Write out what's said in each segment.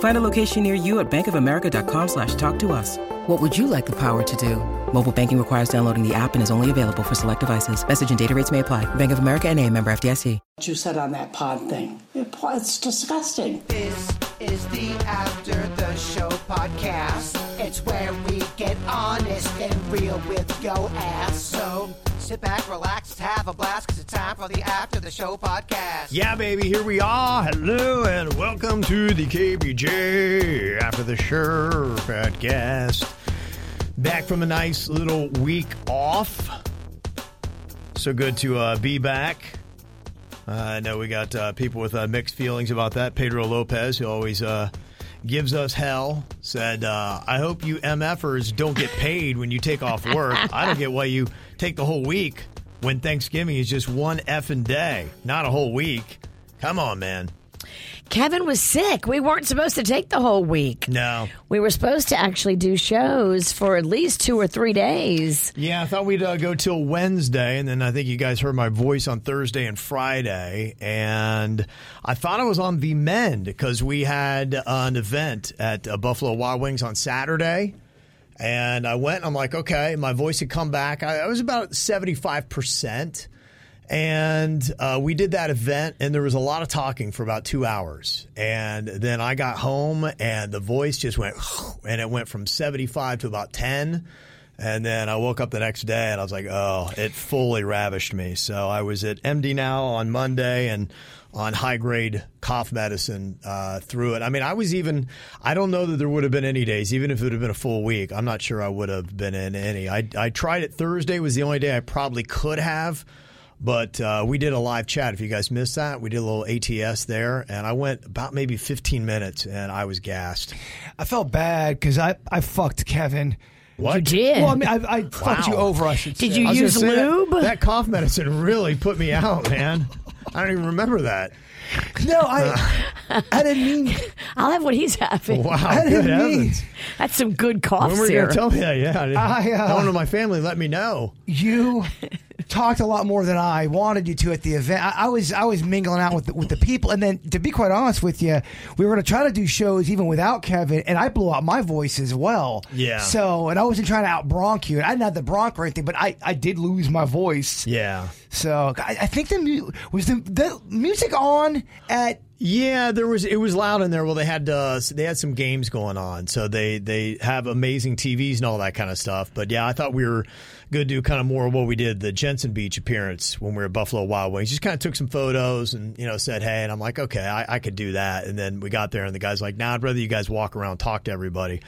Find a location near you at bankofamerica.com slash talk to us. What would you like the power to do? Mobile banking requires downloading the app and is only available for select devices. Message and data rates may apply. Bank of America and a member FDIC. What you said on that pod thing. It's disgusting. This is the After the Show podcast. It's where we get honest and real with your ass. So sit back, relax, have a blast, cause it's time for the After the Show podcast. Yeah, baby, here we are. Hello, and welcome to the KVJ After the Show podcast. Back from a nice little week off. So good to uh, be back. Uh, I know we got uh, people with uh, mixed feelings about that. Pedro Lopez, who always uh, gives us hell, said, uh, I hope you MFers don't get paid when you take off work. I don't get why you take the whole week when Thanksgiving is just one effing day, not a whole week. Come on, man. Kevin was sick. We weren't supposed to take the whole week. No. We were supposed to actually do shows for at least two or three days. Yeah, I thought we'd uh, go till Wednesday, and then I think you guys heard my voice on Thursday and Friday. And I thought I was on the mend because we had an event at uh, Buffalo Wild Wings on Saturday. And I went, I'm like, okay, my voice had come back. I, I was about 75%. And uh, we did that event, and there was a lot of talking for about two hours. And then I got home, and the voice just went, and it went from 75 to about 10. And then I woke up the next day, and I was like, oh, it fully ravished me. So I was at MD Now on Monday, and on high grade cough medicine uh, through it. I mean, I was even, I don't know that there would have been any days, even if it would have been a full week. I'm not sure I would have been in any. I, I tried it Thursday, was the only day I probably could have. But uh, we did a live chat. If you guys missed that, we did a little ATS there, and I went about maybe 15 minutes, and I was gassed. I felt bad because I, I fucked Kevin. What? You did. Well, I mean, I, I fucked you over. I should. Say. Did say. you use gonna that- lube? That, cough medicine really put me out, man. I don't even remember that. No, I. I didn't mean. I'll have what he's having. Wow, I didn't mean- heavens. That's some good cough When were you syrup. tell me that? Yeah, I didn't- I, uh, no one in my family let me know. You talked a lot more than I wanted you to at the event. I, I was I was mingling out with the, with the people, and then to be quite honest with you, we were going to try to do shows even without Kevin, and I blew out my voice as well. Yeah. So, and I wasn't trying to out bronch you. I didn't have the bronch or anything, but I, I did lose my voice. Yeah. So I, I think the mu- was the the music on at Yeah, there was it was loud in there. Well, they had uh, they had some games going on, so they they have amazing TVs and all that kind of stuff. But yeah, I thought we were to do kind of more of what we did the Jensen Beach appearance when we were at Buffalo Wild Wings. Just kind of took some photos and you know said hey, and I'm like okay, I, I could do that. And then we got there, and the guy's like, Nah, I'd rather you guys walk around, talk to everybody.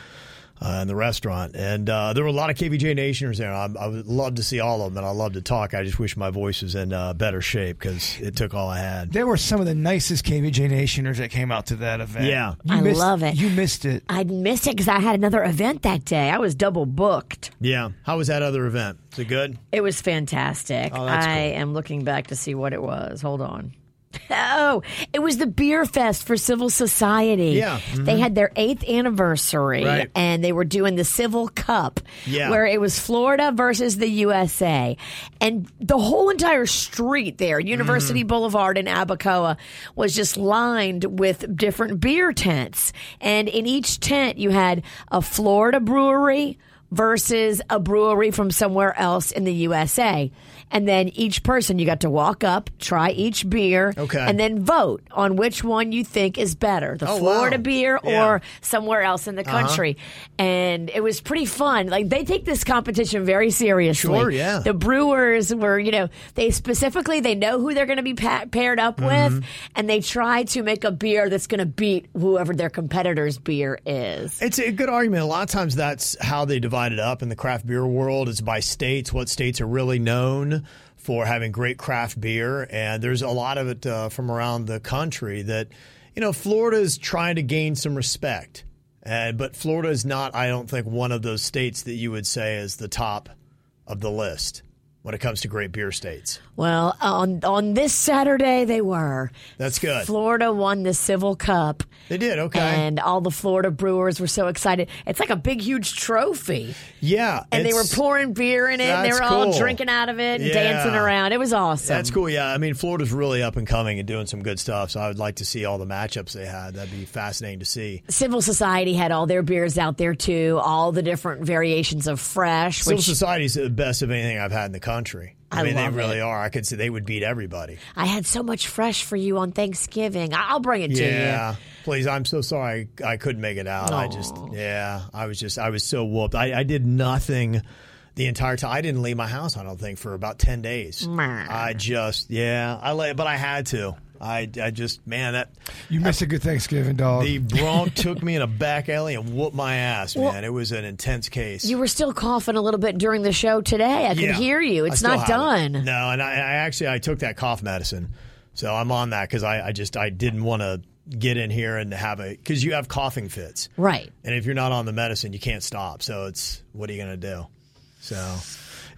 Uh, in the restaurant, and uh, there were a lot of KVJ Nationers there. I, I would love to see all of them, and I love to talk. I just wish my voice was in uh, better shape because it took all I had. there were some of the nicest KVJ Nationers that came out to that event. Yeah. You I missed- love it. You missed it. I missed it because I had another event that day. I was double booked. Yeah. How was that other event? Is it good? It was fantastic. Oh, that's I cool. am looking back to see what it was. Hold on. Oh, it was the beer fest for civil society. Yeah, mm-hmm. They had their eighth anniversary Right. and they were doing the Civil Cup Yeah. where it was Florida versus the USA. And the whole entire street there, University Mm-hmm. Boulevard in Abacoa, was just lined with different beer tents. And in each tent, you had a Florida brewery, versus a brewery from somewhere else in the USA. And then each person, you got to walk up, try each beer, Okay. and then vote on which one you think is better the Oh, Florida wow. beer Yeah. Uh-huh. or somewhere else in the country. And it was pretty fun. Like, they take this competition very seriously. Sure, yeah. The brewers were, you know, they specifically, they know who they're going to be pa- paired up Mm-hmm. with, and they try to make a beer that's going to beat whoever their competitor's beer is. It's a good argument. A lot of times that's how they divide it up in the craft beer world. It's by states. What states are really known for having great craft beer, and there's a lot of it uh, from around the country that you know Florida is trying to gain some respect, but Florida is not. I don't think one of those states that you would say is the top of the list when it comes to great beer states. Well, on on this Saturday they were. That's good. Florida won the Civil Cup. They did okay. And all the Florida brewers were so excited. It's like a big, huge trophy. yeah, And they were pouring beer in it. And they were all drinking out of it and Yeah. dancing around. It was awesome. That's cool. Yeah, I mean, Florida's really up and coming and doing some good stuff. So I would like to see all the matchups they had. That'd be fascinating to see. Civil Society had all their beers out there too, all the different variations of fresh. Civil Which Society's the best of anything I've had in the country. I, I mean, they really it. are. I could say they would beat everybody. I had so much fresh for you on Thanksgiving. I'll bring it to you. Yeah. Please, I'm so sorry I couldn't make it out. I just, oh. yeah, I was just, I was so whooped. I, I did nothing the entire time. I didn't leave my house, I don't think, for about 10 days. I just, yeah, I lay, but I had to. I, I just, man, that You missed a good Thanksgiving, dog. the Bronx took me in a back alley and whooped my ass, man. it was an intense case. You were still coughing a little bit during the show today. I could Yeah. hear you. It's not have it. done. No, and I, I actually I took that cough medicine, so I'm on that because I, I just I didn't want to get in here and have a because you have coughing fits, Right. and if you're not on the medicine, you can't stop. So it's what are you gonna do? So.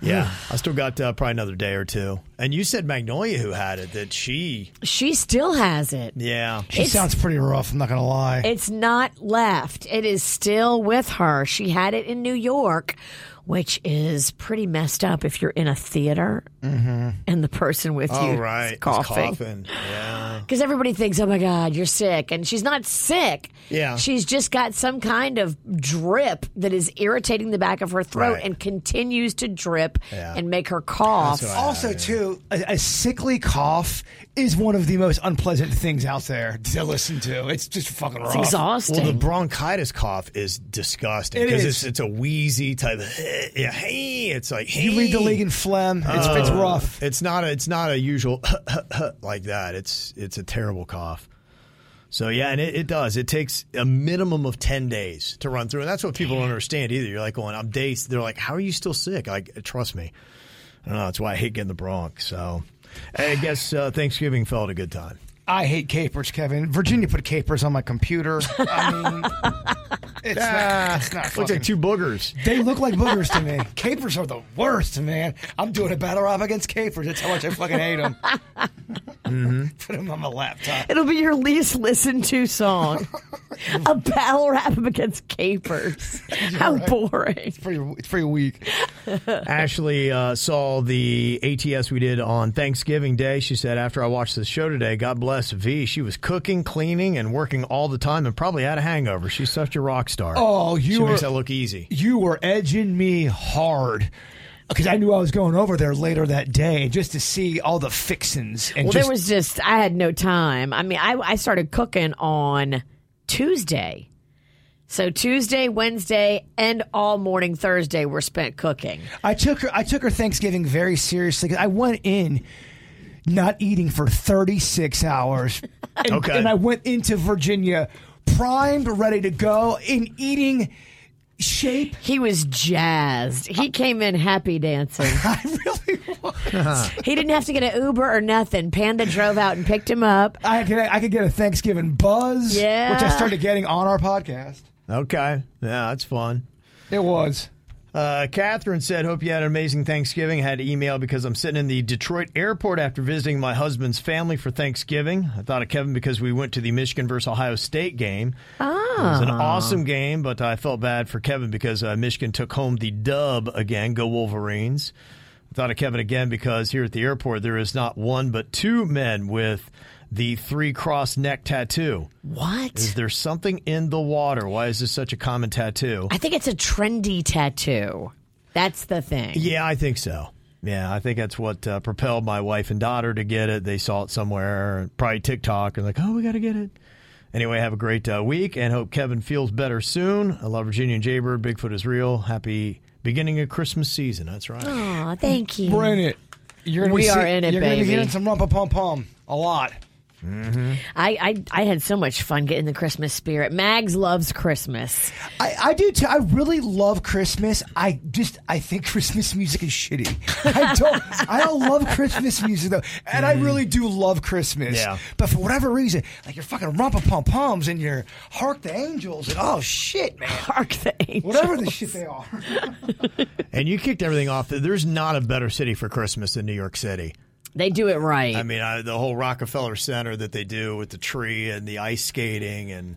Yeah, I still got uh, probably another day or two. And you said Magnolia, who had it, that she, She still has it. yeah, she it's- sounds pretty rough. I'm not gonna lie. It's not left. It is still with her. She had it in New York, which is pretty messed up if you're in a theater mm-hmm. and the person with oh you right, is coughing. coughing, yeah. Because everybody thinks, oh my God, you're sick. And she's not sick. Yeah. She's just got some kind of drip that is irritating the back of her throat Right. and continues to drip Yeah. and make her cough. That's what I- also, too, a, a sickly cough is one of the most unpleasant things out there to listen to. It's just fucking rough. It's exhausting. Well, the bronchitis cough is disgusting because is. it's it's a wheezy type of yeah, hey, it's like You lead the league in phlegm. It's, it's Uh, rough. It's not a, it's not a usual like that. It's it's a terrible cough. So yeah, and it, it does. It takes a minimum of ten days to run through, and that's what people don't understand either. You're like going, I'm days. They're like, how are you still sick? Like, trust me. I don't know. That's why I hate getting the Bronx. So I guess uh, Thanksgiving felt a good time. I hate capers, Kevin. Virginia put capers on my computer. I mean, it's not, it's not Looks fucking- like two boogers. They look like boogers to me. Capers are the worst, man. I'm doing a battle rap against capers. That's how much I fucking hate them. Put them on my laptop. It'll be your least listened to song. a battle rap against capers. How boring. It's pretty. It's pretty weak. Ashley uh, saw the ATS we did on Thanksgiving Day. She said, after I watched the show today, God bless V. She was cooking, cleaning, and working all the time and probably had a hangover. She's such a rock star. Oh, you She were- makes that look easy. You were edging me hard because I knew I was going over there later that day just to see all the fixins and Well, just there was just, I had no time. I mean, I, I started cooking on Tuesday. So Tuesday, Wednesday, and all morning Thursday were spent cooking. I took her. I took her Thanksgiving very seriously. I went in not eating for 36 hours, and, Okay. and I went into Virginia primed, ready to go, in eating shape. He was jazzed. He came in happy dancing. I really was. he didn't have to get an Uber or nothing. Panda drove out and picked him up. I could I could get a Thanksgiving buzz, Yeah. which I started getting on our podcast. Okay. Yeah, that's fun. It was. Uh, Catherine said, Hope you had an amazing Thanksgiving. I had to email because I'm sitting in the Detroit airport after visiting my husband's family for Thanksgiving. I thought of Kevin because we went to the Michigan versus Ohio State game. It was an awesome game, but I felt bad for Kevin because uh, Michigan took home the dub again. Go Wolverines. I thought of Kevin again because here at the airport there is not one but two men with the three cross neck tattoo. What? Is there something in the water? Why is this such a common tattoo? I think it's a trendy tattoo. That's the thing. Yeah, I think so. Yeah, I think that's what uh, propelled my wife and daughter to get it. They saw it somewhere, probably TikTok, and like, oh, we got to get it. Anyway, have a great uh, week and hope Kevin feels better soon. I love Virginia and Jaybird. Bigfoot is real. Happy beginning of Christmas season. That's right. Aw, thank you. We're in it. You're gonna We be are see- in it, You're gonna be baby. hearing some rumpa pum pum a lot. Mm-hmm. I, I I had so much fun getting the Christmas spirit. Mags loves Christmas. I, I do too. I really love Christmas. I just I think Christmas music is shitty. I don't I don't love Christmas music though, and I mm. really do love Christmas. Yeah. But for whatever reason, like your fucking rumpa pum pums and your hark the angels and oh shit, man, Hark the angels. whatever the shit they are. And you kicked everything off. There's not a better city for Christmas than New York City. They do it right. I mean, I, the whole Rockefeller Center that they do with the tree and the ice skating and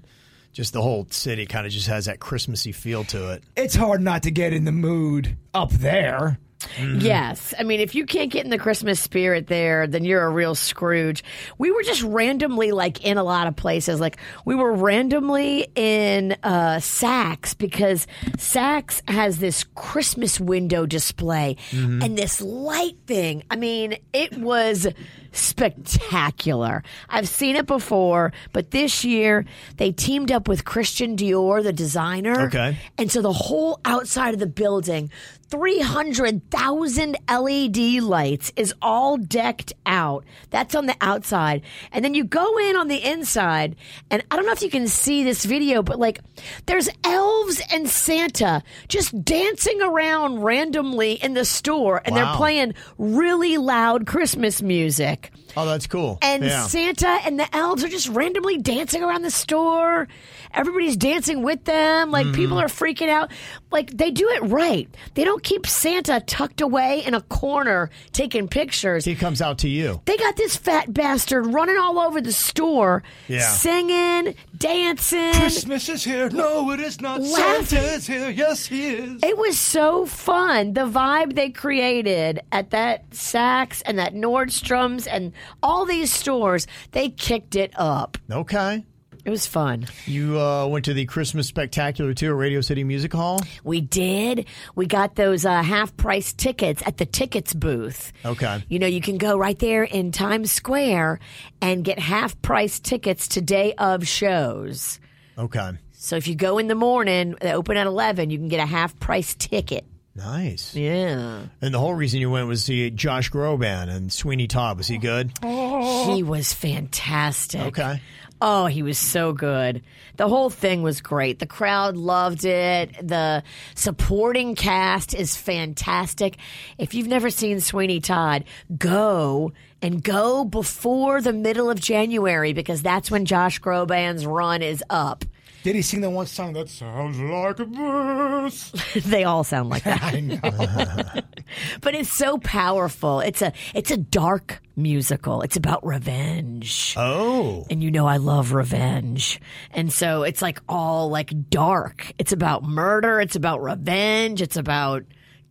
just the whole city kind of just has that Christmassy feel to it. It's hard not to get in the mood up there. Yes. I mean, if you can't get in the Christmas spirit there, then you're a real Scrooge. We were just randomly like in a lot of places. Like we were randomly in uh, Saks because Saks has this Christmas window display and this light thing. I mean, it was spectacular. I've seen it before, but this year they teamed up with Christian Dior, the designer. Okay. And so the whole outside of the building, 300,000 LED lights is all decked out. That's on the outside. And then you go in on the inside, and I don't know if you can see this video, but like there's elves and Santa just dancing around randomly in the store, and Wow. they're playing really loud Christmas music. Oh, that's cool. And yeah. Santa and the elves are just randomly dancing around the store. Everybody's dancing with them. Like Mm-hmm. people are freaking out. Like they do it right. They don't keep Santa tucked away in a corner taking pictures. he comes out to you. They got this fat bastard running all over the store, Yeah. singing, dancing. Christmas is here. No, it is not. Laughing. Santa is here. Yes, he is. It was so fun. The vibe they created at that Saks and that Nordstrom's and all these stores, they kicked it up. Okay. It was fun. You uh, went to the Christmas Spectacular too at Radio City Music Hall. We did. We got those uh, half price tickets at the tickets booth. Okay. You know, you can go right there in Times Square and get half price tickets to day of shows. Okay. So if you go in the morning, they open at 11, you can get a half price ticket. Nice. Yeah. And the whole reason you went was to see Josh Groban and Sweeney Todd. Was he good? He was fantastic. Okay. Oh, he was so good. The whole thing was great. The crowd loved it. The supporting cast is fantastic. If you've never seen Sweeney Todd, go and go before the middle of January because that's when Josh Groban's run is up. Did he sing the one song that sounds like a verse? they all sound like that. I know. but it's so powerful. It's a it's a dark musical. It's about revenge. Oh. and you know I love revenge. And so it's like all like dark. It's about murder, it's about revenge, it's about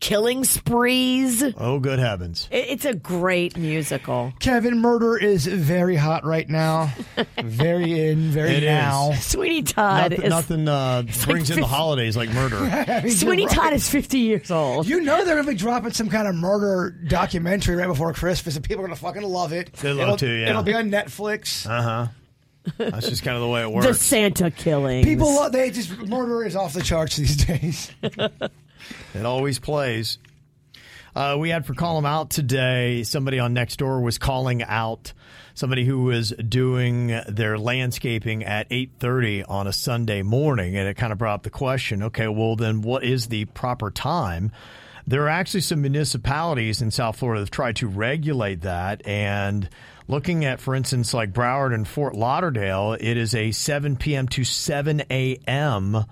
killing sprees. Oh, good heavens. It's a great musical. Kevin, murder is very hot right now. Very in, very It is. now. Sweeney Todd Nothing, is nothing uh, brings in the holidays like murder. Sweeney Todd is 50 years old. You know they're gonna be dropping some kind of murder documentary right before Christmas, and people are gonna fucking love it. They love it'll, to, yeah. It'll be on Netflix. Uh huh. That's just kind of the way it works. the. Santa killings. People, love, they just murder is off the charts these days. It always plays. Uh, we had for call 'em out today. Somebody on Nextdoor was calling out somebody who was doing their landscaping at 8:30 on a Sunday morning, and it kind of brought up the question: Okay, well then, what is the proper time? There are actually some municipalities in South Florida that have tried to regulate that, and looking at, for instance, like Broward and Fort Lauderdale, it is a 7 p.m. to 7 a.m.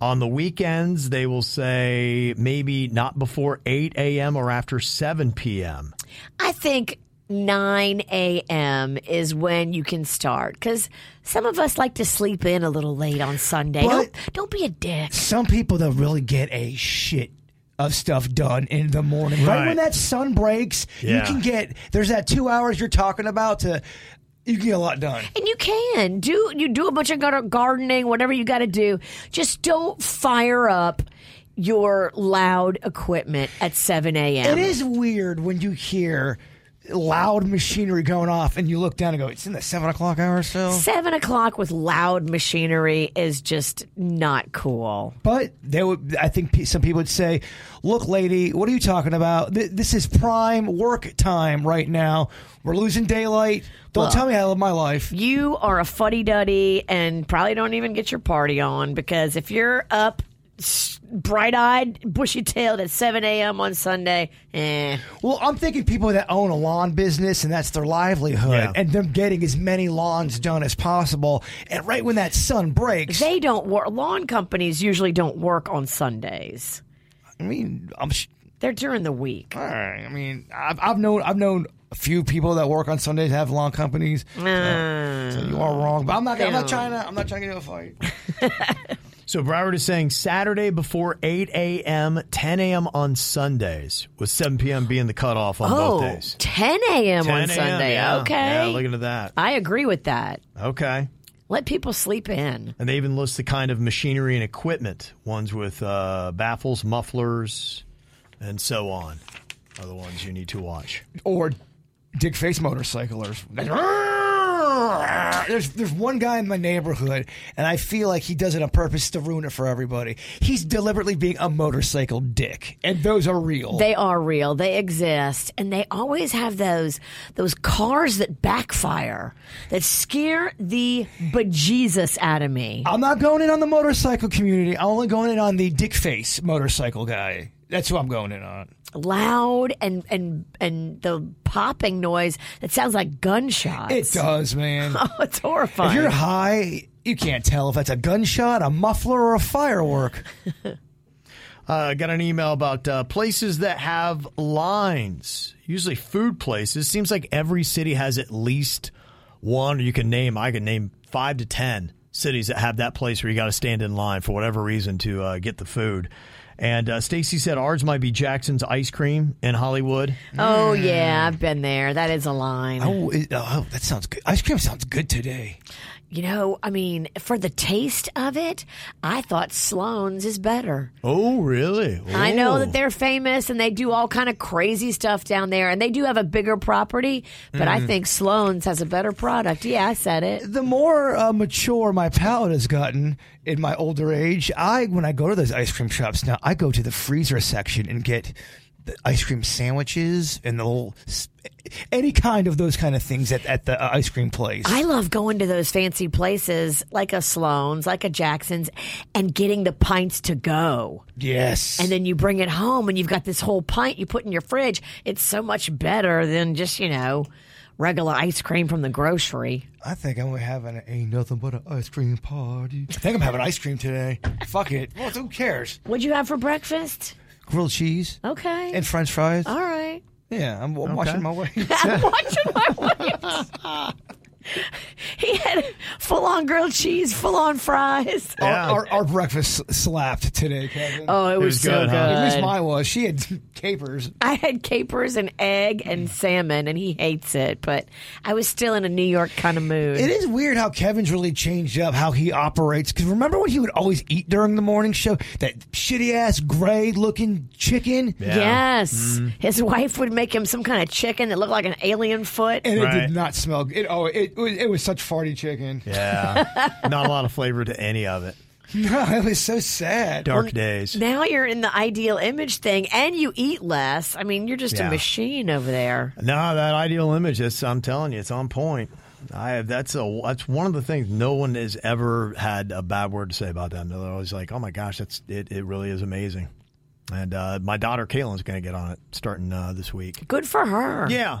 On the weekends, they will say maybe not before 8 a.m. or after 7 p.m. I think 9 a.m. is when you can start because some of us like to sleep in a little late on Sunday. But- don't, don't be a dick. Some people that really get a shit of stuff done in the morning. Right, Right. when that sun breaks, you can get there's that two hours you're talking about to You can get a lot done. And you can do you do a bunch of gardening, whatever you got to do. Just don't fire up your loud equipment at seven a.m. It is weird when you hear loud machinery going off and you look down and go, it's in the seven o'clock hour still. seven o'clock with loud machinery is just not cool. But they would, I think some people would say, look, lady, what are you talking about? This is prime work time right now. We're losing daylight. Don't Look. tell me I live my life. You are a fuddy duddy and probably don't even get your party on because if you're up bright eyed, bushy tailed at 7 a.m. on Sunday, eh. Well, I'm thinking people that own a lawn business and that's their livelihood, Yeah. and them getting as many lawns done as possible. And right when that sun breaks, They don't work. Lawn companies usually don't work on Sundays. I mean, I'm. Sh- They're during the week. all right. I mean, I've, I've known I've known a few people that work on Sundays have lawn companies. So, so you are wrong, but I'm not. I'm not don't. trying to. I'm not trying to get into a fight. So Broward is saying Saturday before 8 a.m., 10 a.m. on Sundays, with 7 p.m. being the cutoff on Oh, both days. 10 a.m. on Sunday. yeah. Okay. Yeah, look into that. I agree with that. Okay. Let people sleep in. And they even list the kind of machinery and equipment, ones with uh, baffles, mufflers, and so on, are the ones you need to watch. or dick face motorcyclers. There's there's one guy in my neighborhood, and I feel like he does it on purpose to ruin it for everybody. He's deliberately being a motorcycle dick, and those are real. They are real. They exist, and they always have those those cars that backfire that scare the bejesus out of me. I'm not going in on the motorcycle community. I'm only going in on the dick face motorcycle guy. That's who I'm going in on. Loud and and and the popping noise that sounds like gunshots. It does, man. Oh, it's horrifying. if you're high, you can't tell if that's a gunshot, a muffler, or a firework. Uh, got an email about uh, places that have lines, usually food places. Seems like every city has at least one. You can name, I can name five to 10 cities that have that place where you got to stand in line for whatever reason to uh, get the food. And uh, Stacy said ours might be Jackson's Ice Cream in Hollywood. oh yeah, I've been there. That is a line. Oh, it, oh, that sounds good. Ice cream sounds good today. You know, I mean, for the taste of it, I thought Sloan's is better. Oh, really? I know Oh. that they're famous and they do all kind of crazy stuff down there, and they do have a bigger property. But I think Sloan's has a better product. Yeah, I said it. the more uh, mature my palate has gotten in my older age, I when I go to those ice cream shops now, I go to the freezer section and get the ice cream sandwiches and the little any kind of those kind of things at, at the uh, ice cream place. I love going to those fancy places like a Sloan's, like a Jackson's, and getting the pints to go. yes, And then you bring it home and you've got this whole pint you put in your fridge. It's so much better than just, you know, regular ice cream from the grocery. I think I'm having a ain't nothing but an ice cream party. I think I'm having ice cream today. Fuck it. Well, who cares? What'd you have for breakfast? Grilled cheese Okay. and French fries. all right. Yeah, I'm, I'm watching my way. I'm watching my weight. he had full on grilled cheese, full on fries. Our, Yeah. our, our breakfast slapped today, Kevin. Oh, it was, was so good, good. huh? At least mine was. She had capers. I had capers and egg and salmon, and he hates it, but I was still in a New York kind of mood. It is weird how Kevin's really changed up how he operates. Because remember when he would always eat during the morning show? That shitty ass gray looking chicken? Yeah. Yes. Mm-hmm. His wife would make him some kind of chicken that looked like an alien foot. And it Right. did not smell good. Oh, it, was, it was such farty chicken. Yeah. Not a lot of flavor to any of it. No, it was so sad. Dark days. now you're in the ideal image thing, and you eat less. I mean, you're just Yeah. a machine over there. No, that ideal image. That's, I'm telling you, it's on point. I have. That's a. That's one of the things. No one has ever had a bad word to say about that. They're always like, "Oh my gosh, that's it. It really is amazing." And uh, my daughter Kaylin's going to get on it starting uh, this week. Good for her. Yeah.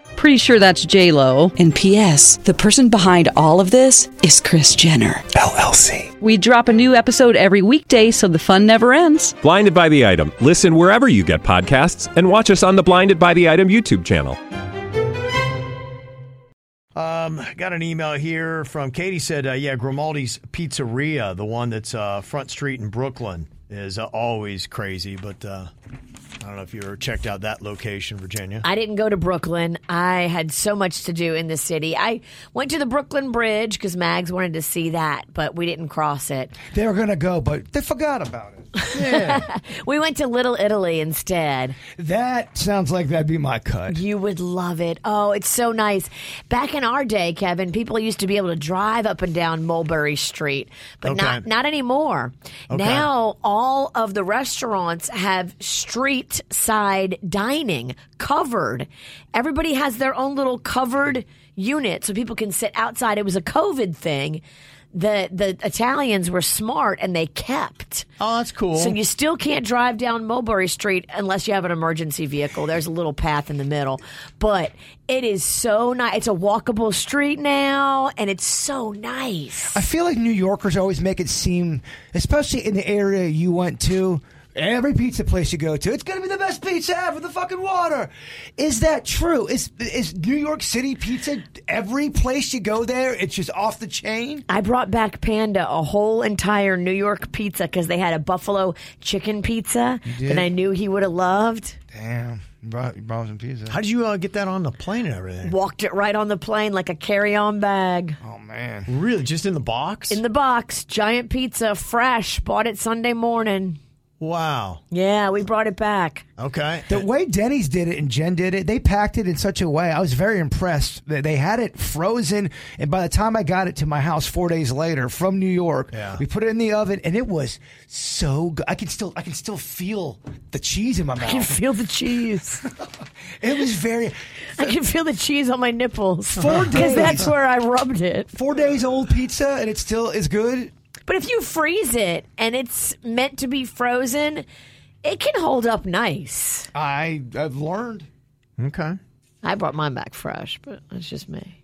Pretty sure that's J Lo. And P.S. The person behind all of this is Kris Jenner LLC. We drop a new episode every weekday, so the fun never ends. Blinded by the item. Listen wherever you get podcasts, and watch us on the Blinded by the Item YouTube channel. Um, got an email here from Katie. Said, uh, "Yeah, Grimaldi's Pizzeria, the one that's uh, Front Street in Brooklyn, is uh, always crazy." But uh, I don't know if you ever checked out that location, Virginia. I didn't go to Brooklyn. I had so much to do in the city. I went to the Brooklyn Bridge because Mags wanted to see that, but we didn't cross it. They were gonna go, but they forgot about it. We went to Little Italy instead. That sounds like that'd be my cut. You would love it. Oh, it's so nice. Back in our day, Kevin, people used to be able to drive up and down Mulberry Street, but Okay. not not anymore. Okay. Now all of the restaurants have street side dining covered. Everybody has their own little covered unit so people can sit outside. It was a COVID thing. The the Italians were smart and they kept. Oh, that's cool. So you still can't drive down Mulberry Street unless you have an emergency vehicle. There's a little path in the middle, but it is so nice. It's a walkable street now, and it's so nice. I feel like New Yorkers always make it seem, especially in the area you went to, every pizza place you go to, it's gonna be the best pizza ever. The fucking water. Is that true? Is is New York City pizza every place you go there? It's just off the chain. I brought back Panda a whole entire New York pizza because they had a buffalo chicken pizza that I knew he would have loved. Damn, you brought, you brought some pizza. How did you uh, get that on the plane and everything? Walked it right on the plane like a carry-on bag oh man. Really, just in the box? in the box. Giant pizza, fresh. Bought it Sunday morning. Wow. Yeah, we brought it back. Okay. The way Denny's did it and Jen did it, they packed it in such a way. I was very impressed. They they had it frozen, and by the time I got it to my house four days later from New York, Yeah. we put it in the oven, and it was so good. I can still, I can still feel the cheese in my mouth. I can feel the cheese. It was very I can feel the cheese on my nipples. Four days. Because that's where I rubbed it. four days old pizza, and it still is good. But if you freeze it and it's meant to be frozen, it can hold up nice. I I've learned. Okay. I brought mine back fresh, but that's just me.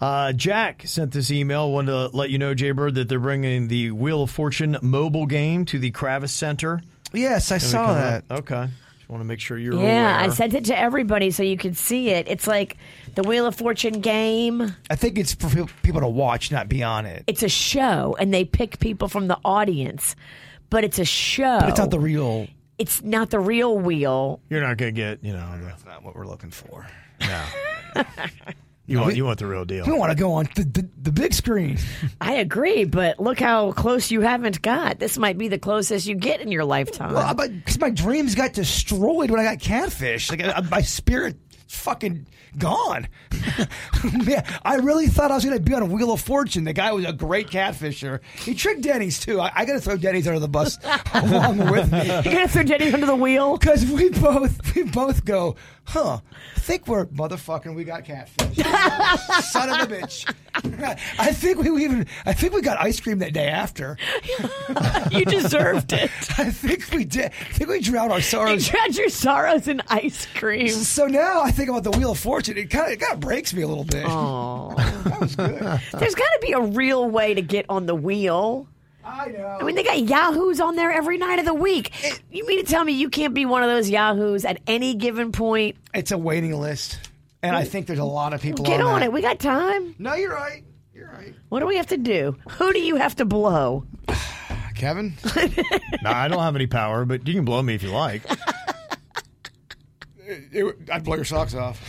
Uh, Jack sent this email. Wanted to let you know, Jay Bird, that they're bringing the Wheel of Fortune mobile game to the Kravis Center. Yes, I saw that. up. Okay. Just want to make sure you're Yeah, I sent it to everybody so you could see it. It's like the Wheel of Fortune game. I think it's for people to watch, not be on it. It's a show, and they pick people from the audience. But it's a show. But it's not the real. It's not the real wheel. You're not going to get, you know, That's not what we're looking for. you, want, you want the real deal. We want to go on the, the, the big screen. I agree, but look how close you haven't got. This might be the closest you get in your lifetime. Well, because my dreams got destroyed when I got catfish. Like I, my spirit, fucking gone. Man, I really thought I was going to be on Wheel of Fortune. The guy was a great catfisher. He tricked Denny's too. I, I got to throw Denny's under the bus along with me. You're gonna throw Denny's under the wheel? Because we both we both go, huh? I think we're motherfucking. We got catfish. Son of a bitch. I think we even. I think we got ice cream that day after. you deserved it. I think we did. I think we drowned our You sorrows. drowned your sorrows in ice cream. So now I think about the Wheel of Fortune. It kind of it kind of breaks me a little bit. that was good. There's got to be a real way to get on the wheel. I know. I mean, they got yahoos on there every night of the week. You mean to tell me you can't be one of those yahoos at any given point? it's a waiting list, and I think there's a lot of people. Get on that. it. We got time. No, you're right. You're right, What do we have to do? Who do you have to blow? Kevin. no, I don't have any power, but you can blow me if you like. It- I'd blow your socks off.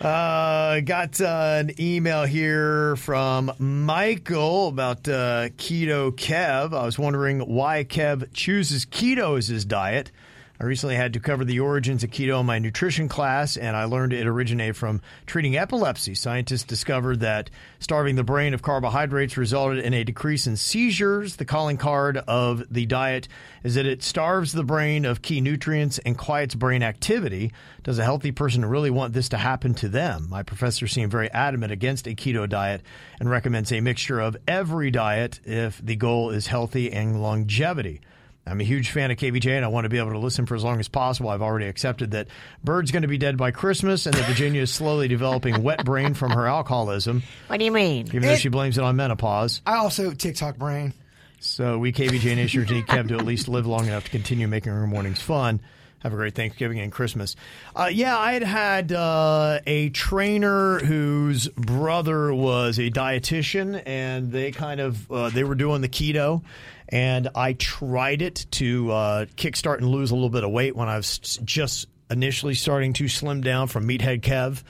Uh, got uh, an email here from Michael about uh, keto Kev. I was wondering why Kev chooses keto as his diet. I recently had to cover the origins of keto in my nutrition class, and I learned it originated from treating epilepsy. Scientists discovered that starving the brain of carbohydrates resulted in a decrease in seizures. The calling card of the diet is that it starves the brain of key nutrients and quiets brain activity. Does a healthy person really want this to happen to them? My professor seemed very adamant against a keto diet and recommends a mixture of every diet if the goal is healthy and longevity. I'm a huge fan of KVJ and I want to be able to listen for as long as possible. I've already accepted that Bird's going to be dead by Christmas and that Virginia is slowly developing wet brain from her alcoholism, What do you mean? even though she blames it on menopause. I also TikTok brain. So we KVJ Nation need Kev to at least live long enough to continue making her mornings fun. Have a great Thanksgiving and Christmas. Uh, yeah, I had had uh, a trainer whose brother was a dietitian, and they kind of uh, they were doing the keto, and I tried it to uh, kickstart and lose a little bit of weight when I was just initially starting to slim down from Meathead Kev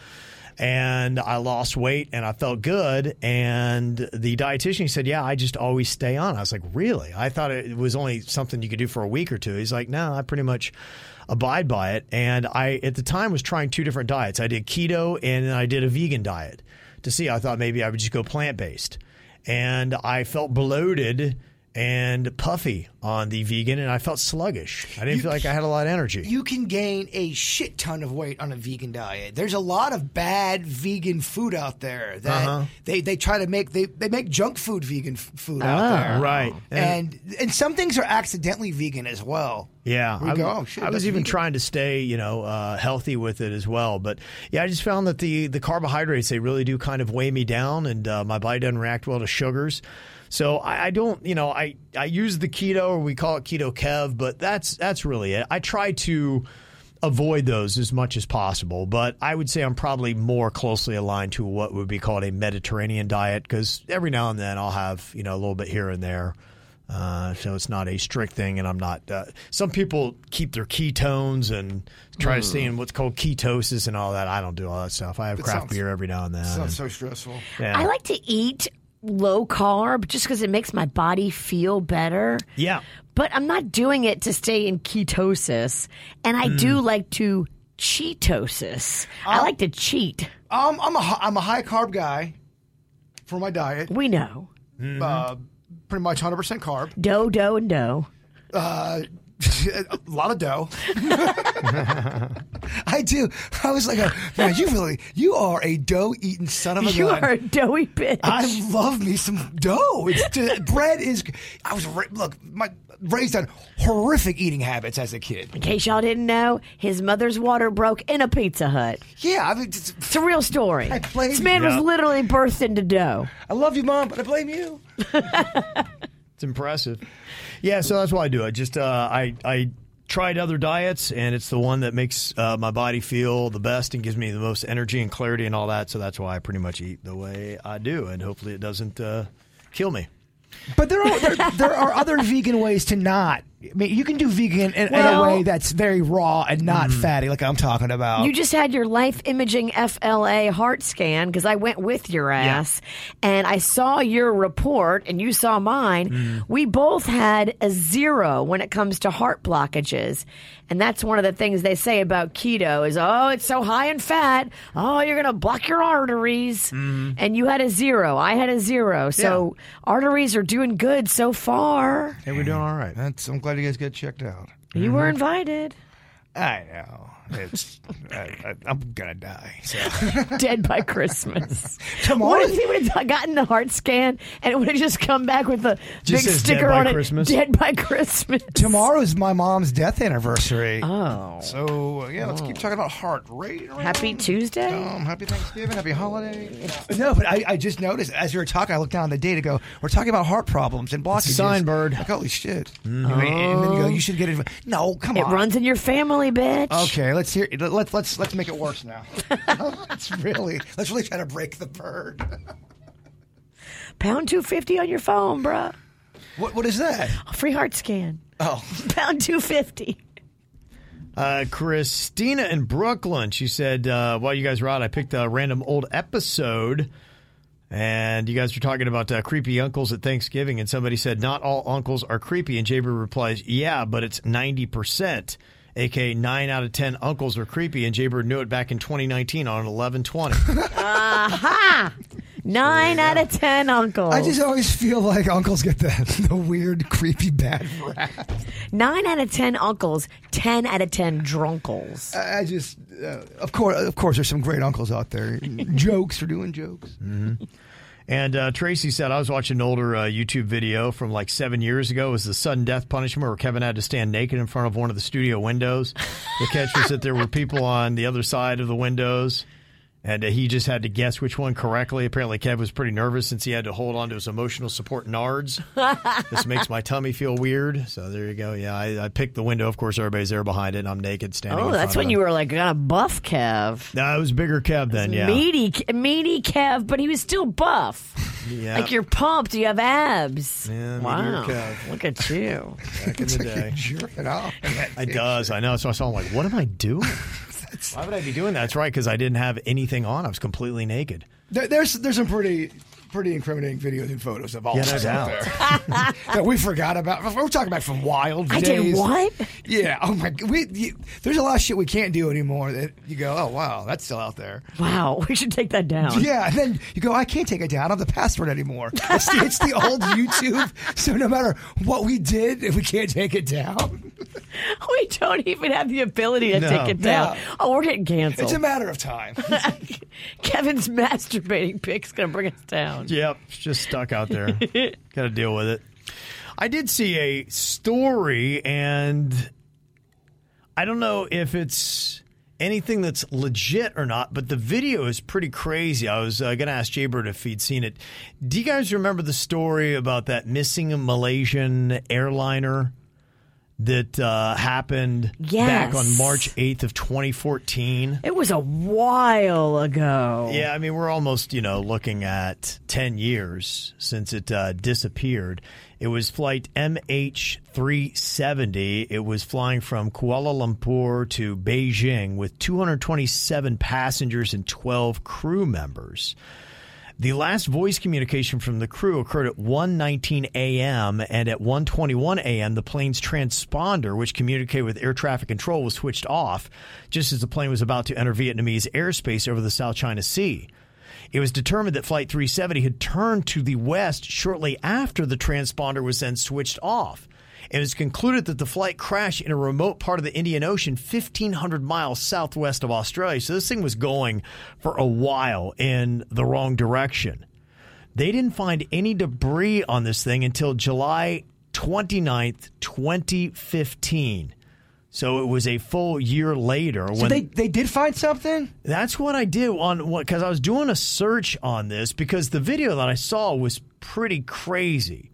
and I lost weight and I felt good. And the dietitian said, "Yeah, I just always stay on." I was like, "Really?" I thought it was only something you could do for a week or two. He's like, "No, I pretty much." Abide by it. And i at the time was trying two different diets. I did keto and i did a vegan diet to see. I thought maybe i would just go plant-based. And i felt bloated and puffy on the vegan and i felt sluggish i didn't You- feel like i had a lot of energy You can gain a shit ton of weight on a vegan diet. There's a lot of bad vegan food out there that Uh-huh. they, they try to make they, they make junk food vegan f- food Ah, out there. right. And and some things are accidentally vegan as well. Yeah, We I, go, oh, shit, I was even vegan. trying to stay, you know, uh, healthy with it as well. But yeah, I just found that the the carbohydrates they really do kind of weigh me down, and uh, my body doesn't react well to sugars. So I, I don't, you know, I I use the keto, or we call it keto Kev, but that's that's really it. I try to avoid those as much as possible, but I would say I'm probably more closely aligned to what would be called a Mediterranean diet because every now and then I'll have, you know, a little bit here and there. Uh, so it's not a strict thing, and I'm not. Uh, some people keep their ketones and try to stay in what's called ketosis and all that. I don't do all that stuff. I have That craft sounds- beer every now and then. and- Sounds so stressful. yeah. I like to eat low carb just because it makes my body feel better. yeah. But I'm not doing it to stay in ketosis. And I do Mm. like to cheatosis. I like to cheat. Um, I'm a I'm a high carb guy for my diet. We know. Uh, pretty much 100 percent carb. Dough, dough, and dough. Uh, a lot of dough. I do. I was like, man, you really, you are a dough eating son of a You gun. are a doughy bitch. I love me some dough. It's just, bread is. I was look, my raised on horrific eating habits as a kid. In case y'all didn't know, his mother's water broke in a Pizza Hut. Yeah, I mean, it's, It's a real story. I blame This man you. was literally birthed into dough. I love you, mom, but I blame you. Impressive. Yeah, so that's why I do it. Just uh, I I tried other diets, and it's the one that makes uh, my body feel the best and gives me the most energy and clarity and all that. So that's why I pretty much eat the way I do, and hopefully it doesn't uh, kill me. But there are there, there are other vegan ways to not. I mean, you can do vegan in, in a way that's very raw and not mm-hmm. fatty, like I'm talking about. You just had your life imaging FLA heart scan because I went with your ass and I saw your report and you saw mine. Mm. We both had a zero when it comes to heart blockages. And that's one of the things they say about keto is, oh, it's so high in fat. Oh, you're going to block your arteries. Mm-hmm. And you had a zero. I had a zero. So arteries are doing good so far. Hey, we're doing all right. That's, I'm glad you guys get checked out. You were mm-hmm. invited. I know. It's I, I, I'm gonna die. So. Dead by Christmas. Tomorrow- What if he would have gotten the heart scan and it would have just come back with a Just big sticker on Christmas? it? Dead by Christmas. Tomorrow's my mom's death anniversary. Oh. So uh, yeah, let's keep talking about heart rate. Happy Tuesday. Um, happy Thanksgiving, happy holiday. No, but I, I just noticed as you were talking, I looked down the day to go. We're talking about heart problems and blockages. sign, Bird. Like holy shit! I mean, and then you go, you should get it. No, come It on. It runs in your family, bitch. Okay, let's hear. Let's let's let's make it worse now. let's really let's really try to break the bird. Pound 250 on your phone, bruh. What what is that? A free heart scan. Oh, Pound 250. Uh, Christina in Brooklyn, she said, uh, while you guys were out, I picked a random old episode. And you guys were talking about uh, creepy uncles at Thanksgiving, and somebody said, Not all uncles are creepy. And Jaber replies, Yeah, but it's 90%. Aka nine out of ten uncles are creepy, and Jaybird knew it back in 2019 on 1120. Aha! Nine out of ten uncles. I just always feel like uncles get the, the weird, creepy, bad rap. Nine out of ten uncles, ten out of ten drunkles. I I just, uh, of course, of course, there's some great uncles out there. jokes for doing jokes. And uh, Tracy said, I was watching an older uh, YouTube video from like seven years ago. It was the sudden death punishment where Kevin had to stand naked in front of one of the studio windows. The catch was that there were people on the other side of the windows. And uh, he just had to guess which one correctly. Apparently, Kev was pretty nervous since he had to hold on to his emotional support nards. this makes my tummy feel weird. So there you go. Yeah, I, I picked the window. Of course, everybody's there behind it. And I'm naked standing. Oh, that's when you were like kind of buff, Kev. No, it was bigger Kev then. Yeah, Meaty, meaty Kev, but he was still buff. yeah. Like you're pumped. You have abs. Yeah, wow. Kev. Look at you. back in the day. Jerking off. It does. I know. So I saw. I'm like, what am I doing? Why would I be doing that? That's right, because I didn't have anything on. I was completely naked. There, there's there's some pretty pretty incriminating videos and photos of all Yeah, no this out there that we forgot about. We're talking about from wild I days. did what? Yeah. Oh my. g- We you, there's a lot of shit we can't do anymore. That you go, oh wow, that's still out there. Wow, we should take that down. Yeah, and then you go, I can't take it down. I don't have the password anymore. It's the, it's the old YouTube. So no matter what we did, if we can't take it down, We don't even have the ability to No. take it down. No. Oh, we're getting canceled. it's a matter of time. Kevin's masturbating pic's going to bring us down. Yep, just stuck out there. Got to deal with it. I did see a story, and I don't know if it's anything that's legit or not, but the video is pretty crazy. I was uh, going to ask Jaybird if he'd seen it. Do you guys remember the story about that missing Malaysian airliner? That uh, happened back on March 8th of 2014. It was a while ago. Yeah, I mean, we're almost, you know, looking at 10 years since it uh, disappeared. It was flight MH370. It was flying from Kuala Lumpur to Beijing with 227 passengers and 12 crew members. The last voice communication from the crew occurred at 1:19 a.m. and at 1:21 a.m. the plane's transponder, which communicated with air traffic control, was switched off just as the plane was about to enter Vietnamese airspace over the South China Sea. It was determined that Flight 370 had turned to the west shortly after the transponder was then switched off. It was concluded that the flight crashed in a remote part of the Indian Ocean, 1,500 miles southwest of Australia. So this thing was going for a while in the wrong direction. They didn't find any debris on this thing until July 29th, 2015. So it was a full year later so when they they did find something. that's what I did on what because I was doing a search on this because the video that I saw was pretty crazy.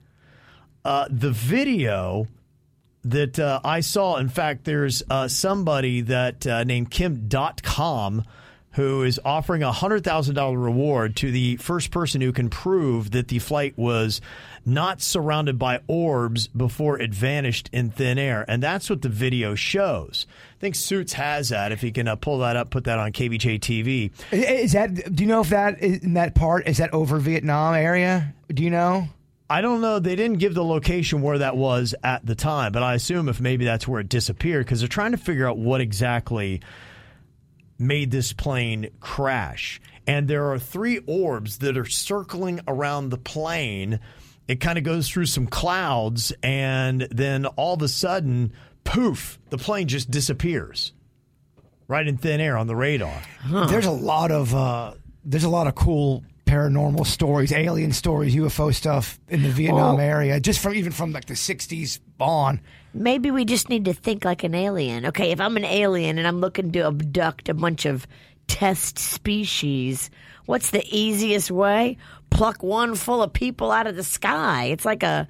Uh, the video that uh, I saw, in fact, there's uh, somebody that uh, named Kim Dotcom who is offering a hundred thousand dollar reward to the first person who can prove that the flight was not surrounded by orbs before it vanished in thin air, and that's what the video shows. I think Suits has that. If he can uh, pull that up, put that on KVJ TV. Is that? Do you know if that, in that part is that over Vietnam area? Do you know? I don't know. They didn't give the location where that was at the time, but I assume if maybe that's where it disappeared because they're trying to figure out what exactly made this plane crash. And there are three orbs that are circling around the plane. It kind of goes through some clouds, and then all of a sudden, poof, the plane just disappears right in thin air on the radar. There's a lot of uh, there's a lot of cool paranormal stories, alien stories, UFO stuff in the Vietnam Well- area, just from even from like the '60s on. Maybe we just need to think like an alien. Okay, if I'm an alien and I'm looking to abduct a bunch of test species, what's the easiest way? Pluck one full of people out of the sky. It's like a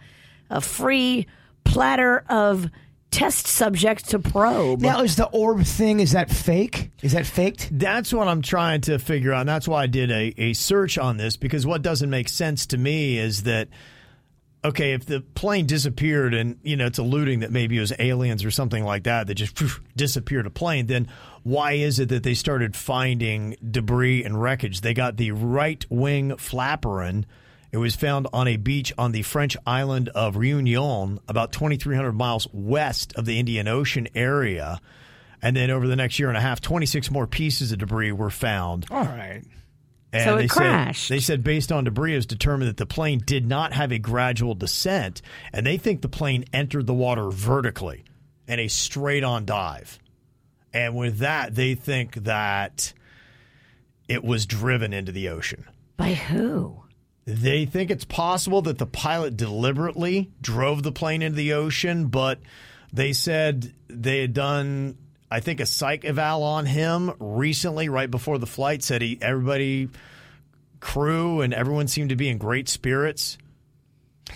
a free platter of test subjects to probe. Now, is the orb thing is that fake? Is that faked? That's what I'm trying to figure out. And that's why I did a, a search on this because what doesn't make sense to me is that okay, if the plane disappeared and you know it's alluding that maybe it was aliens or something like that that just phew, disappeared a plane, then why is it that they started finding debris and wreckage? They got the right wing flaperon It was found on a beach on the French island of Réunion, about 2,300 miles west of the Indian Ocean area. And then over the next year and a half, 26 more pieces of debris were found. All right. And So it they crashed. Said, they said based on debris, it was determined that the plane did not have a gradual descent, and they think the plane entered the water vertically in a straight on dive. And with that, they think that it was driven into the ocean. By who? They think it's possible that the pilot deliberately drove the plane into the ocean, but they said they had done, I think, a psych eval on him recently, right before the flight. Said he, everybody, crew, and everyone seemed to be in great spirits.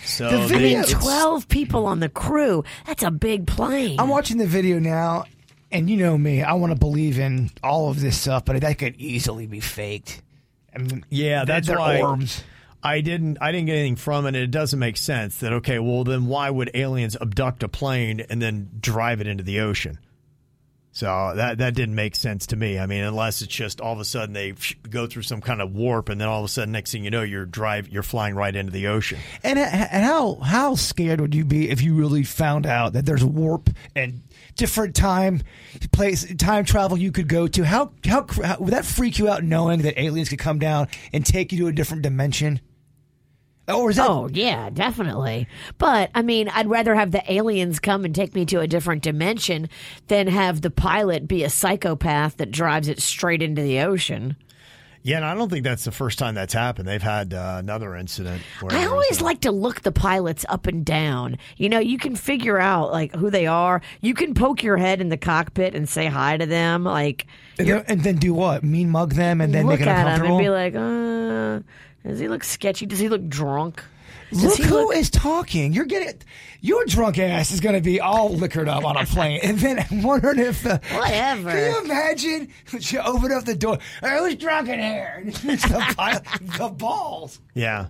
So The video- it's- 12 people on the crew. That's a big plane. I'm watching the video now, and you know me, I want to believe in all of this stuff, but that could easily be faked. I mean, Yeah, they're- that's they're why orbs. I didn't. I didn't get anything from it. It doesn't make sense that okay. Well, then why would aliens abduct a plane and then drive it into the ocean? So that that didn't make sense to me. I mean, unless it's just all of a sudden they go through some kind of warp, and then all of a sudden, next thing you know, you're drive you're flying right into the ocean. And, uh, and how how scared would you be if you really found out that there's a warp and different time place time travel you could go to? How how, how would that freak you out knowing that aliens could come down and take you to a different dimension? Or is that Oh, yeah, definitely. But I mean, I'd rather have the aliens come and take me to a different dimension than have the pilot be a psychopath that drives it straight into the ocean. Yeah, and I don't think that's the first time that's happened. They've had uh, another incident. Where I always like to look the pilots up and down. You know, you can figure out like who they are. You can poke your head in the cockpit and say hi to them. Like and then, and then do what? Mean mug them and then look make it at uncomfortable. and be like, uh, does he look sketchy? Does he look drunk? Does Look he who is talking. You're getting your drunk ass is going to be all liquored up on a plane, and then I'm wondering if the, Whatever. Can you imagine? You open up the door. Hey, who's drunk in here? It's the, pilot, the balls. Yeah.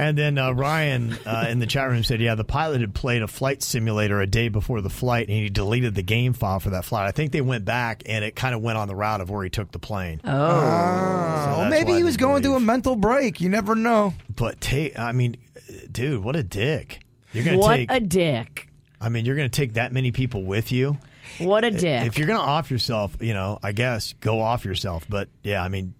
And then uh, Ryan uh, in the chat room said, "Yeah, the pilot had played a flight simulator a day before the flight, and he deleted the game file for that flight. I think they went back, and it kind of went on the route of where he took the plane. Oh, Oh, that's maybe he was going through a mental break. You never know. But take, I mean, dude, what a dick! You're gonna what take. a dick! I mean, you're gonna take that many people with you. What a dick! If you're gonna off yourself, you know, I guess go off yourself. But yeah, I mean,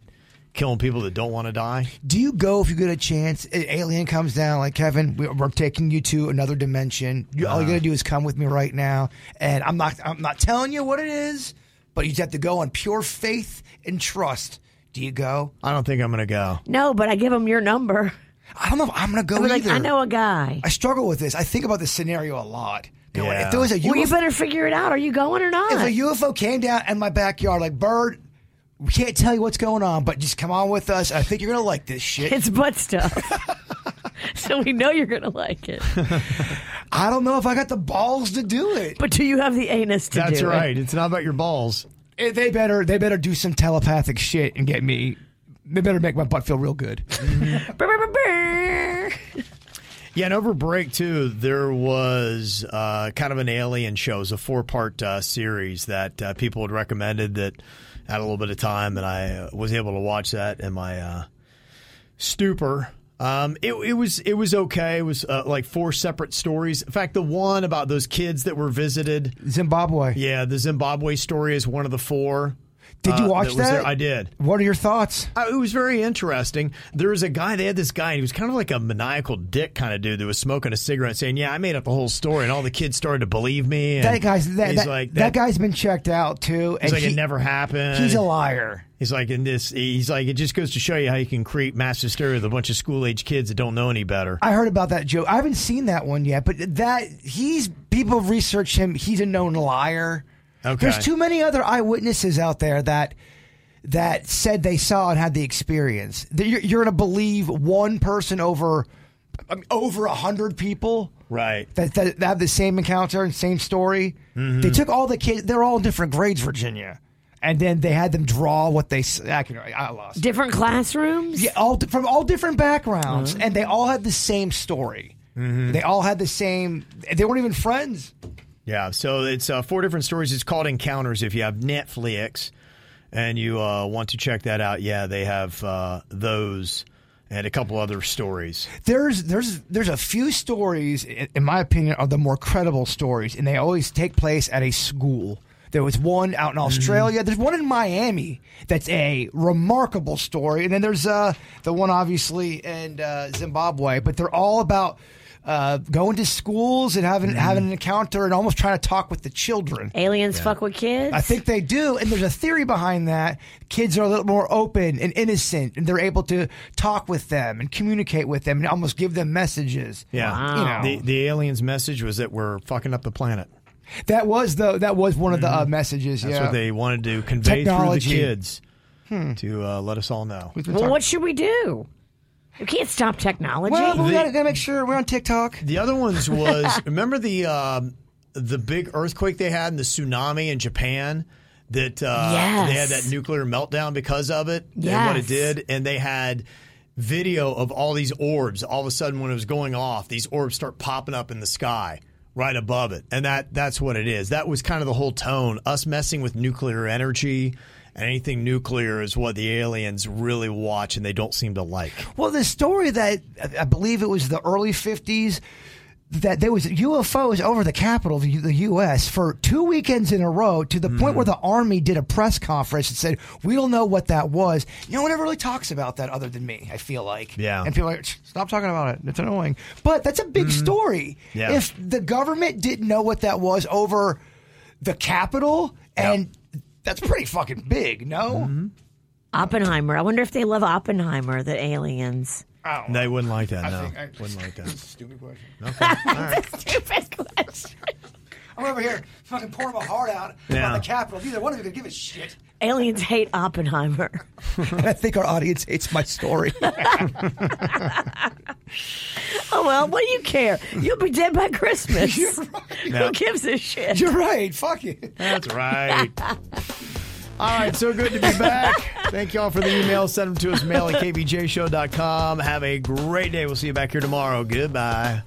killing people that don't want to die. Do you go if you get a chance? An alien comes down, like Kevin. we- We're taking you to another dimension. You, all you Uh-huh. got to do is come with me right now, and I'm not. I'm not telling you what it is, but you just have to go on pure faith and trust. Do you go? I don't think I'm gonna go. no, but I give him your number. I don't know if I'm going to go I'd be like. I know a guy. I struggle with this. I think about this scenario a lot. You Yeah. If there was a Well, you better figure it out. Are you going or not? if a UFO came down in my backyard, like Bird, we can't tell you what's going on, but just come on with us. I think you're going to like this shit. it's butt stuff. so we know you're going to like it. I don't know if I got the balls to do it. But do you have the anus to That's do it? right. It's not about your balls. Eh, They better they better do some telepathic shit and get me. They better make my butt feel real good. Yeah, and over break too, there was uh, kind of an alien show. It was a four part uh, series that uh, people had recommended that had a little bit of time, and I was able to watch that in my uh, stupor. Um, it, it was it was okay. It was uh, like four separate stories. In fact, the one about those kids that were visited, Zimbabwe. yeah, the Zimbabwe story is one of the four. Did you uh, watch was that? there. I did. What are your thoughts? Uh, it was very interesting. There was a guy. They had this guy. And he was kind of like a maniacal dick kind of dude that was smoking a cigarette, saying, "Yeah, I made up the whole story," and all the kids started to believe me. And That guy's that, that, like that, guy's been checked out too. He's and like he- it never happened. He's a liar. He's like in this. He's like it just goes to show you how you can create mass hysteria with a bunch of school age kids that don't know any better. I heard about that joke. I haven't seen that one yet, but that he's people have researched him. He's a known liar. Okay. There's too many other eyewitnesses out there that that said they saw and had the experience. You're, you're going to believe one person over I mean, over a hundred people Right. that, that, that have the same encounter and same story. Mm-hmm. They took all the kids. They're all in different grades, Virginia, and then they had them draw what they. s- I, can, I lost. Different classrooms? Yeah, all from all different backgrounds, Uh-huh. and they all had the same story. Mm-hmm. They all had the same. They weren't even friends. Yeah, so it's uh, four different stories. It's called Encounters. If you have Netflix and you uh, want to check that out, yeah, they have uh, those. and a couple other stories. There's there's there's a few stories, in my opinion, are the more credible stories, and they always take place at a school. There was one out in Australia. There's one in Miami that's a remarkable story, and then there's uh, the one obviously in uh, Zimbabwe. But they're all about uh, going to schools and having having an encounter and almost trying to talk with the children. Aliens fuck with kids. I think they do, and there's a theory behind that. Kids are a little more open and innocent, and they're able to talk with them and communicate with them and almost give them messages. Yeah, You know. the the aliens' message was that we're fucking up the planet. That was the that was one of the uh, messages. That's yeah, what they wanted to convey Technology. through the kids Hmm. to uh, let us all know. well, what should we do? We can't stop technology. Well, we The- gotta, gotta make sure we're on TikTok. The other ones was remember the um, the big earthquake they had and the tsunami in Japan that uh, Yes. they had that nuclear meltdown because of it and what it did, and they had video of all these orbs. All of a sudden, when it was going off, these orbs start popping up in the sky right above it, and that that's what it is. That was kind of the whole tone. Us messing with nuclear energy. Anything nuclear is what the aliens really watch and they don't seem to like. Well, the story that I believe it was the early '50s that there was UFOs over the capital of the U.S. for two weekends in a row to the point where mm-hmm. the Army did a press conference and said, "We don't know what that was." No one ever really talks about that other than me. I feel like, Yeah. and people are like, "Stop talking about it. It's annoying." But that's a big mm-hmm. story. Yeah. If the government didn't know what that was over the capital, and that's pretty fucking big, no? Mm-hmm. Oppenheimer. I wonder if they love Oppenheimer, the aliens. No, they wouldn't like that. I no, think I- wouldn't like that. Stupid question. Okay, all right. Stupid question. I'm over here fucking pouring my heart out Yeah. about the Capitol. Neither one of you can give a shit. Aliens hate Oppenheimer. and I think our audience hates my story. Oh well, what do you care? You'll be dead by Christmas. Yeah. Who gives a shit? You're right. Fuck it. That's right. All right, so good to be back. Thank you all for the emails. Send them to us, mail at kvjshow.com. Have a great day. We'll see you back here tomorrow. Goodbye.